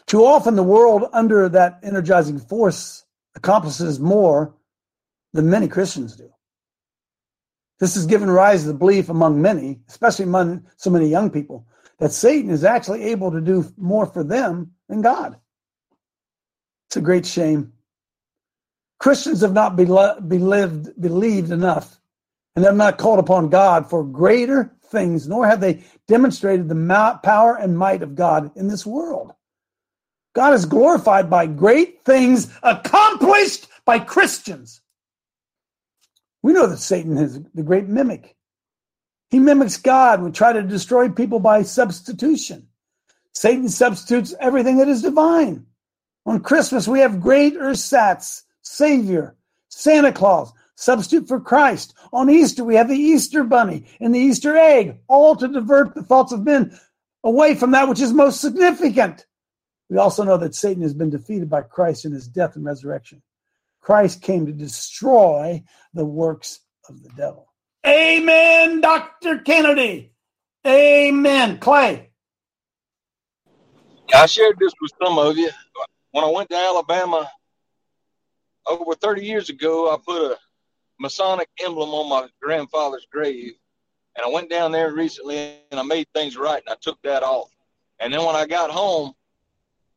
Too often, the world under that energizing force accomplishes more than many Christians do. This has given rise to the belief among many, especially among so many young people, that Satan is actually able to do more for them than God. It's a great shame. Christians have not believed, believed, enough and have not called upon God for greater things, nor have they demonstrated the power and might of God in this world. God is glorified by great things accomplished by Christians. We know that Satan is the great mimic. He mimics God and try to destroy people by substitution. Satan substitutes everything that is divine. On Christmas, we have great ersatz, Savior, Santa Claus, substitute for Christ. On Easter, we have the Easter bunny and the Easter egg, all to divert the thoughts of men away from that which is most significant. We also know that Satan has been defeated by Christ in his death and resurrection. Christ came to destroy the works of the devil. Amen, Dr. Kennedy. Amen. Clay. I shared this with some of you. When I went to Alabama over 30 years ago, I put a Masonic emblem on my grandfather's grave. And I went down there recently and I made things right and I took that off. And then when I got home,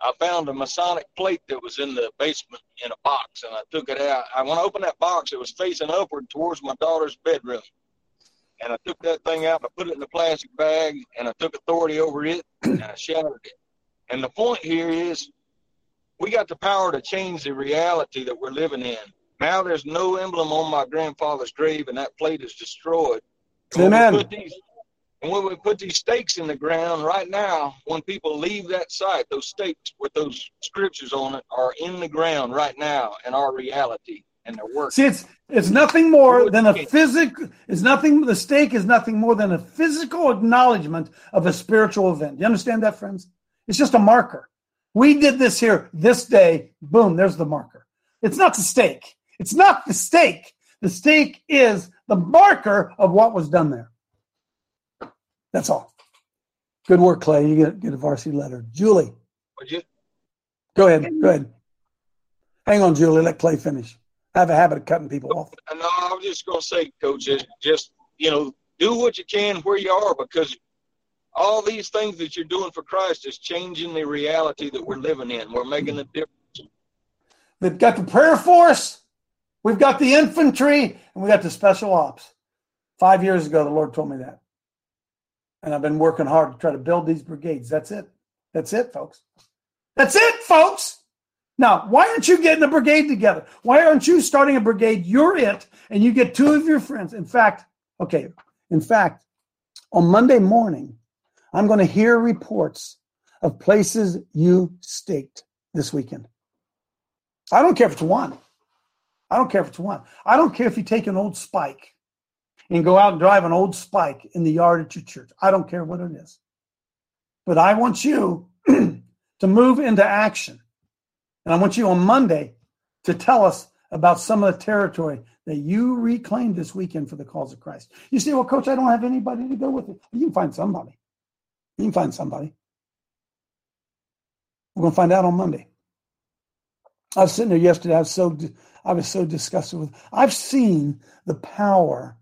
I found a Masonic plate that was in the basement in a box and I took it out. I went to open that box, it was facing upward towards my daughter's bedroom. And I took that thing out and I put it in a plastic bag and I took authority over it and I shattered it. And the point here is we got the power to change the reality that we're living in. Now there's no emblem on my grandfather's grave and that plate is destroyed. And when we Amen. put these- and when we put these stakes in the ground right now, when people leave that site, those stakes with those scriptures on it are in the ground right now in our reality and they're working. See, it's it's nothing more than a physical. It's nothing. The stake is nothing more than a physical acknowledgement of a spiritual event. You understand that, friends? It's just a marker. We did this here this day. Boom. There's the marker. It's not the stake. It's not the stake. The stake is the marker of what was done there. That's all. Good work, Clay. You get, get a varsity letter. Julie, Would you? go ahead. Go ahead. Hang on, Julie. Let Clay finish. I have a habit of cutting people off. Uh, and I was just going to say, Coach, is just, you know, do what you can where you are because all these things that you're doing for Christ is changing the reality that we're living in. We're making a difference. We've got the prayer force, we've got the infantry, and we got the special ops. Five years ago, the Lord told me that. And I've been working hard to try to build these brigades. That's it. That's it, folks. That's it, folks. Now, why aren't you getting a brigade together? Why aren't you starting a brigade? You're it, and you get two of your friends. In fact, okay, in fact, on Monday morning, I'm going to hear reports of places you staked this weekend. I don't care if it's one. I don't care if it's one. I don't care if you take an old spike and go out and drive an old spike in the yard at your church. I don't care what it is. But I want you to move into action. And I want you on Monday to tell us about some of the territory that you reclaimed this weekend for the cause of Christ. You say, well, coach, I don't have anybody to go with it. You can find somebody. You can find somebody. We're going to find out on Monday. I was sitting there yesterday. I was so I was so disgusted with. I've seen the power.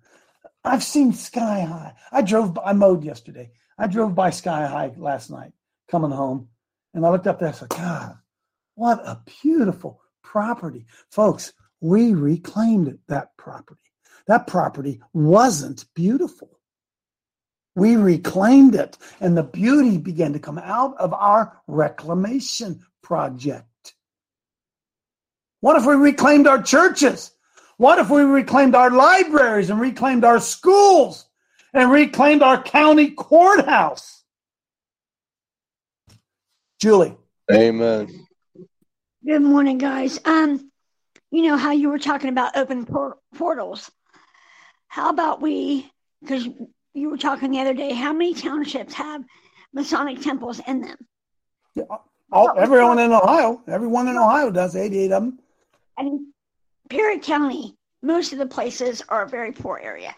I've seen Sky High. I drove. by- I mowed yesterday. I drove by Sky High last night coming home, and I looked up there. I said, God, what a beautiful property, folks. We reclaimed that property. That property wasn't beautiful. We reclaimed it, and the beauty began to come out of our reclamation project. What if we reclaimed our churches? What if we reclaimed our libraries and reclaimed our schools and reclaimed our county courthouse? Julie. Amen. Good morning, guys. Um, you know how you were talking about open por- portals. How about we? Because you were talking the other day. How many townships have Masonic temples in them? Yeah. All, everyone in Ohio, everyone in Ohio does 88 of them. And in Perry County, most of the places are a very poor area,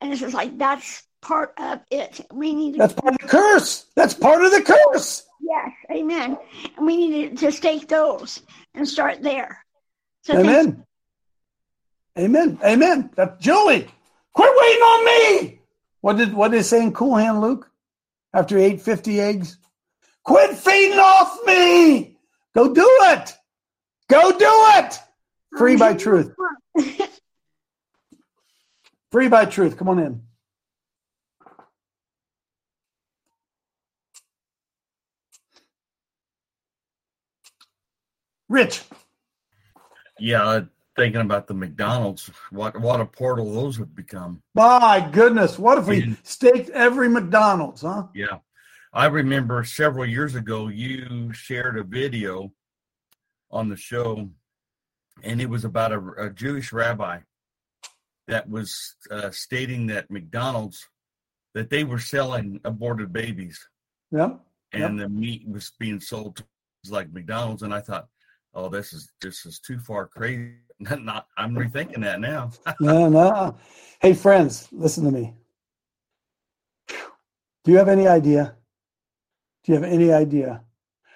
and it's just like that's part of it. We need to, That's part of the curse. That's part of the curse. yes, amen. And we need to stake those and start there. So thanks Amen. Amen. Amen. That Julie, quit waiting on me. What did what did say in Cool Hand Luke after he ate 50 eggs? Quit feeding off me. Go do it. Go do it. Free by truth. Free by truth. Come on in. Rich. Yeah, thinking about the McDonald's. What what a portal those have become. My goodness, what if we staked every McDonald's, huh? Yeah. I remember several years ago you shared a video on the show, and it was about a, a Jewish rabbi that was uh, stating that McDonald's that they were selling aborted babies Yep. and the meat was being sold to like McDonald's, and I thought, oh, this is this is too far crazy. Not, I'm rethinking that now. no, no. Hey, friends, listen to me. Do you have any idea? Do you have any idea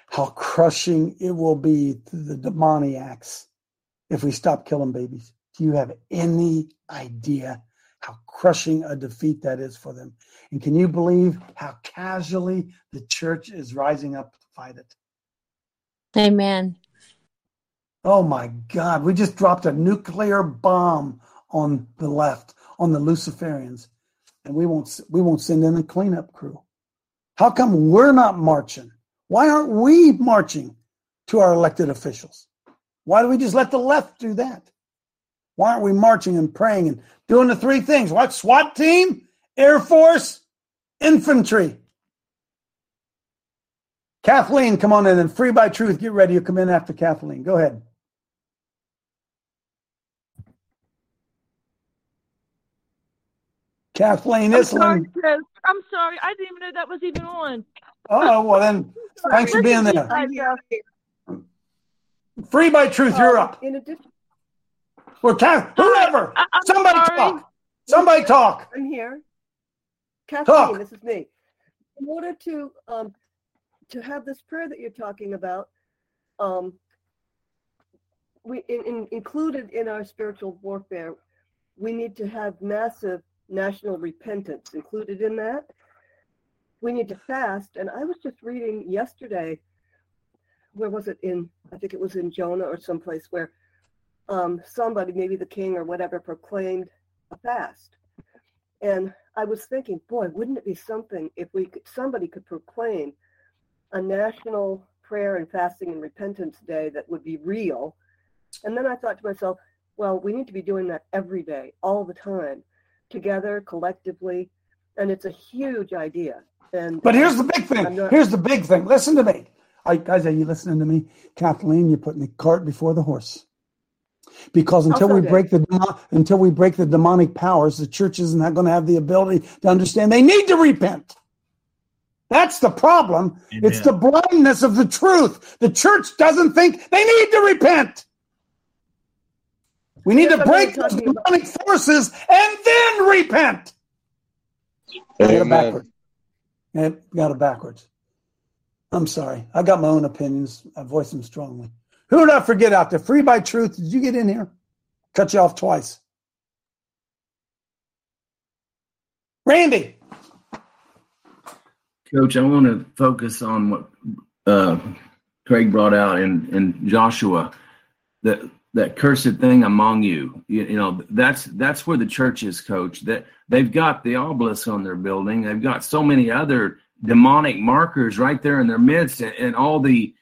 how crushing it will be to the demoniacs if we stop killing babies? Do you have any idea how crushing a defeat that is for them? And can you believe how casually the church is rising up to fight it? Amen. Oh my God, we just dropped a nuclear bomb on the left, on the Luciferians, and we won't we won't send in a cleanup crew. How come we're not marching? Why aren't we marching to our elected officials? Why do we just let the left do that? Why aren't we marching and praying and doing the three things? What SWAT team, Air Force, infantry? Kathleen, come on in and free by truth. Get ready. You come in after Kathleen. Go ahead. Kathleen I'm sorry, I'm sorry. I didn't even know that was even on. Oh, well then, thanks for being there. Free my truth, you're up. In addition, We're Kath, whoever. I- Somebody sorry. talk. Somebody talk. I'm here. Kathleen, Talk. this is me. In order to um, to have this prayer that you're talking about, um, we in, in, included in our spiritual warfare, we need to have massive national repentance included in that. We need to fast, and I was just reading yesterday. Where was it in? I think it was in Jonah or someplace where um, somebody, maybe the king or whatever, proclaimed a fast. And I was thinking, boy, wouldn't it be something if we could, somebody could proclaim a national prayer and fasting and repentance day that would be real. And then I thought to myself, well, we need to be doing that every day, all the time, together, collectively. And it's a huge idea. And But here's the big thing. Not- Here's the big thing. Listen to me. I, guys, are you listening to me? Kathleen, you're putting the cart before the horse. Because oh, until we someday. break the until we break the demonic powers, the church is not going to have the ability to understand they need to repent. That's the problem. It's the blindness of the truth. The church doesn't think they need to repent. We need Yes, to break not those talking about- demonic forces and then repent. I got it backwards. Yeah, got it backwards. I'm sorry. I got my own opinions. I voice them strongly. Who did I forget out there? Free by truth. Did you get in here? Cut you off twice. Randy. Coach, I want to focus on what uh, Craig brought out in, in Joshua, that that cursed thing among you. you. You know, that's that's where the church is, Coach. That they've got the obelisk on their building. They've got so many other demonic markers right there in their midst, and, and all the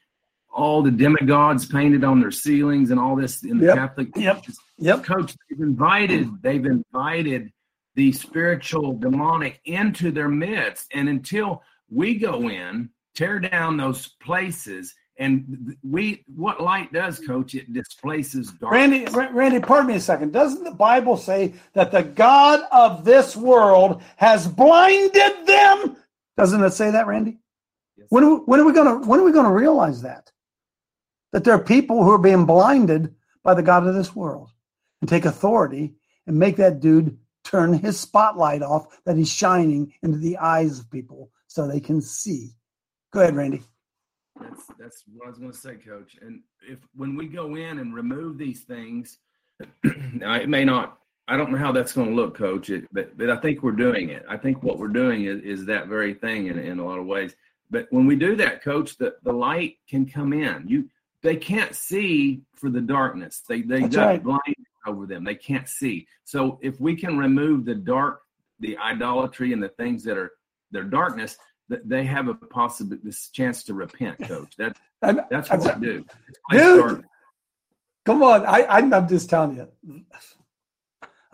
all the demigods painted on their ceilings and all this in the Yep. Catholic. Yep. Yep. Coach, they've invited they've invited the spiritual demonic into their midst, and until we go in, tear down those places, and we what light does, Coach? It displaces darkness. Randy, Randy, pardon me a second. Doesn't the Bible say that the God of this world has blinded them? Doesn't it say that, Randy? When, are we- when are we going to when are we going to realize that? That there are people who are being blinded by the God of this world and take authority and make that dude turn his spotlight off that he's shining into the eyes of people so they can see. Go ahead, Randy. That's that's what I was going to say, Coach. And if when we go in and remove these things, now it may not. I don't know how that's going to look, Coach. It, but but I think we're doing it. I think what we're doing is, is that very thing in in a lot of ways. But when we do that, Coach, the, the light can come in. You they can't see for the darkness. They they That's got right. blind over them. They can't see. So if we can remove the dark, the idolatry, and the things that are their darkness, th- they have a possible this chance to repent, Coach. That that's what we do. Dude. Come on, I, I I'm just telling you.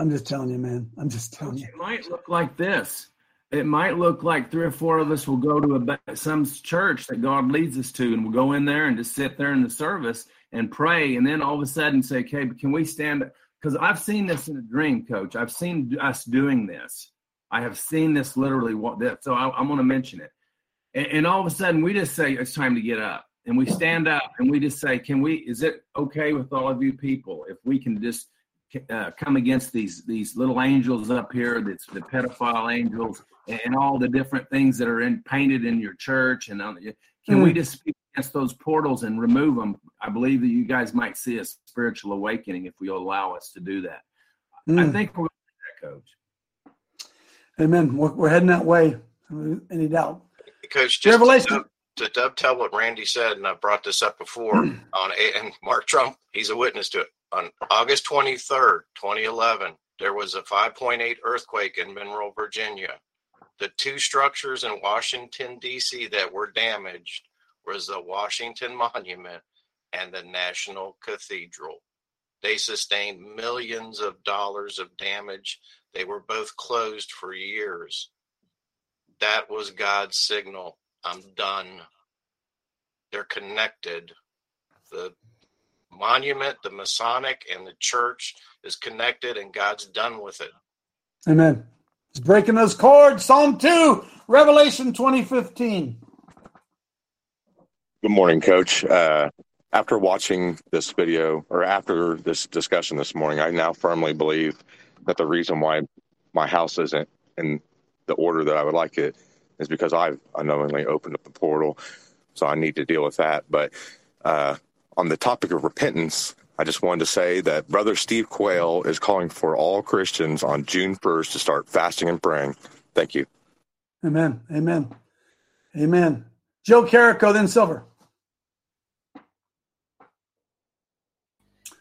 I'm just telling you, man. I'm just telling you. It might look like this. It might look like three or four of us will go to a, some church that God leads us to, and we'll go in there and just sit there in the service and pray, and then all of a sudden say, "Okay, but can we stand?" Because I've seen this in a dream, Coach. I've seen us doing this. I have seen this literally. So I, am going to mention it, and, and all of a sudden we just say it's time to get up, and we stand up, and we just say, "Can we? Is it okay with all of you people if we can just?" Uh, come against these these little angels up here that's the pedophile angels and all the different things that are in, painted in your church and on, can mm. we just speak against those portals and remove them i believe that you guys might see a spiritual awakening if we allow us to do that. Mm. i think we're going to do that coach. Amen. We're, we're heading that way. Any doubt? Coach just Revelation. To, to dovetail what randy said and i brought this up before on and mark trump he's a witness to it on August 23rd, 2011, there was a 5.8 earthquake in Monroe, Virginia. The two structures in Washington, D.C. that were damaged was the Washington Monument and the National Cathedral. They sustained millions of dollars of damage. They were both closed for years. That was God's signal. I'm done. They're connected. The monument, the Masonic, and the church is connected, and God's done with it. Amen. He's breaking those cords. Psalm 2, Revelation 2015. Good morning, Coach. Uh, after watching this video or after this discussion this morning, I now firmly believe that the reason why my house isn't in the order that I would like it is because I've unknowingly opened up the portal. So I need to deal with that. But uh, on the topic of repentance, I just wanted to say that Brother Steve Quayle is calling for all Christians on June 1st to start fasting and praying. Thank you. Amen. Amen. Amen. Joe Carrico, then Silver.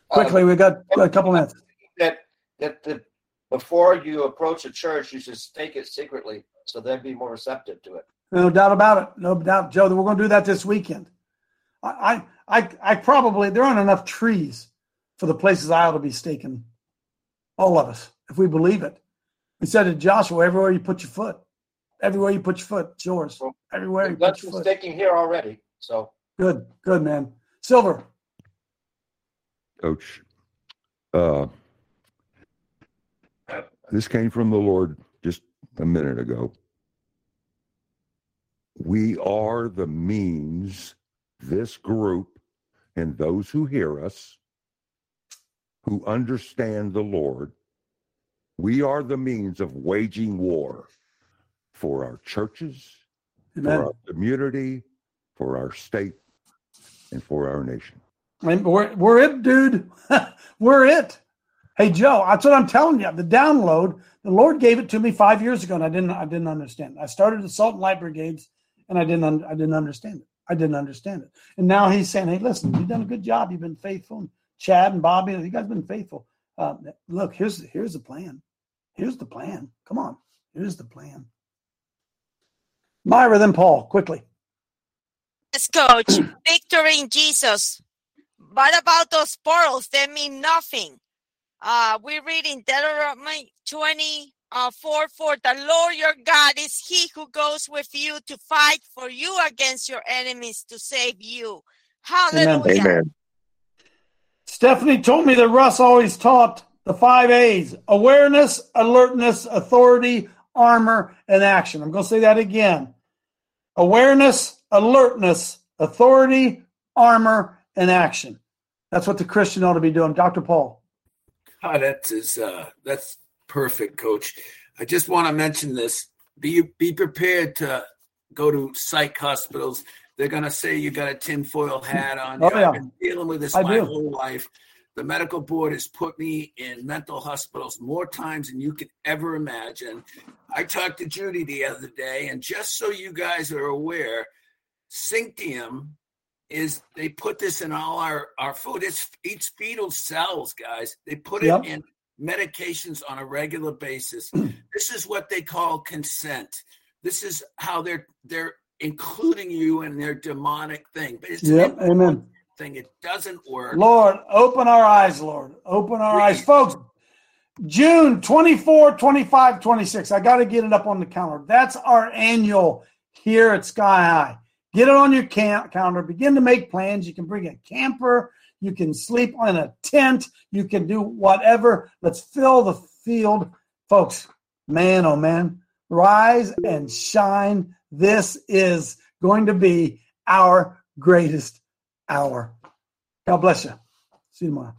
Quickly, we've got a couple minutes. That that the, before you approach a church, you should stake it secretly, so they'd be more receptive to it. No doubt about it. No doubt, Joe. We're going to do that this weekend. I, I, I probably there aren't enough trees for the places I ought to be staking. All of us, if we believe it. We said to Joshua, everywhere you put your foot, everywhere you put your foot, it's yours. Well, everywhere you put your foot. staking here already. So good, good man. Silver. Coach, uh, this came from the Lord just a minute ago. We are the means this group and those who hear us who understand the Lord, we are the means of waging war for our churches, Amen. for our community, for our state, and for our nation. And we're, we're it, dude. we're it. Hey Joe, that's what I'm telling you. The download, the Lord gave it to me five years ago, and I didn't. I didn't understand. I started the Salt and Light Brigades, and I didn't. I didn't understand it. I didn't understand it. And now he's saying, hey, listen, you've done a good job. You've been faithful. And Chad and Bobby, you guys have been faithful. Uh, look, here's here's the plan. Here's the plan. Come on. Here's the plan. Myra, then Paul, quickly. Yes, coach. Victory in Jesus. What about those portals? They mean nothing. Uh, we read in Deuteronomy 20, uh, 4 for the Lord your God is he who goes with you to fight for you against your enemies to save you. Hallelujah. Amen. Amen. Stephanie told me that Russ always taught the five A's awareness, alertness, authority, armor, and action. I'm going to say that again awareness, alertness, authority, armor, and action. That's what the Christian ought to be doing. Dr. Paul. God, that is uh, that's perfect, Coach. I just want to mention this. Be be prepared to go to psych hospitals. They're going to say you got a tinfoil hat on. Oh, yeah. I've been dealing with this I my do. whole life. The medical board has put me in mental hospitals more times than you could ever imagine. I talked to Judy the other day, and just so you guys are aware, Synctium is they put this in all our, our food. It's eats fetal cells, guys. They put Yep. it in medications on a regular basis. Hmm. this is what they call consent. This is how they're they're including you in their demonic thing. But it's Yep. Amen. thing. It doesn't work. Lord, open our eyes, Lord. Open our eyes. Folks, June 24, 25, 26. I got to get it up on the calendar. That's our annual here at Sky High. Get it on your camp calendar. Begin to make plans. You can bring a camper. You can sleep in a tent. You can do whatever. Let's fill the field. Folks, man, oh man, rise and shine. This is going to be our greatest hour. God bless you. See you tomorrow.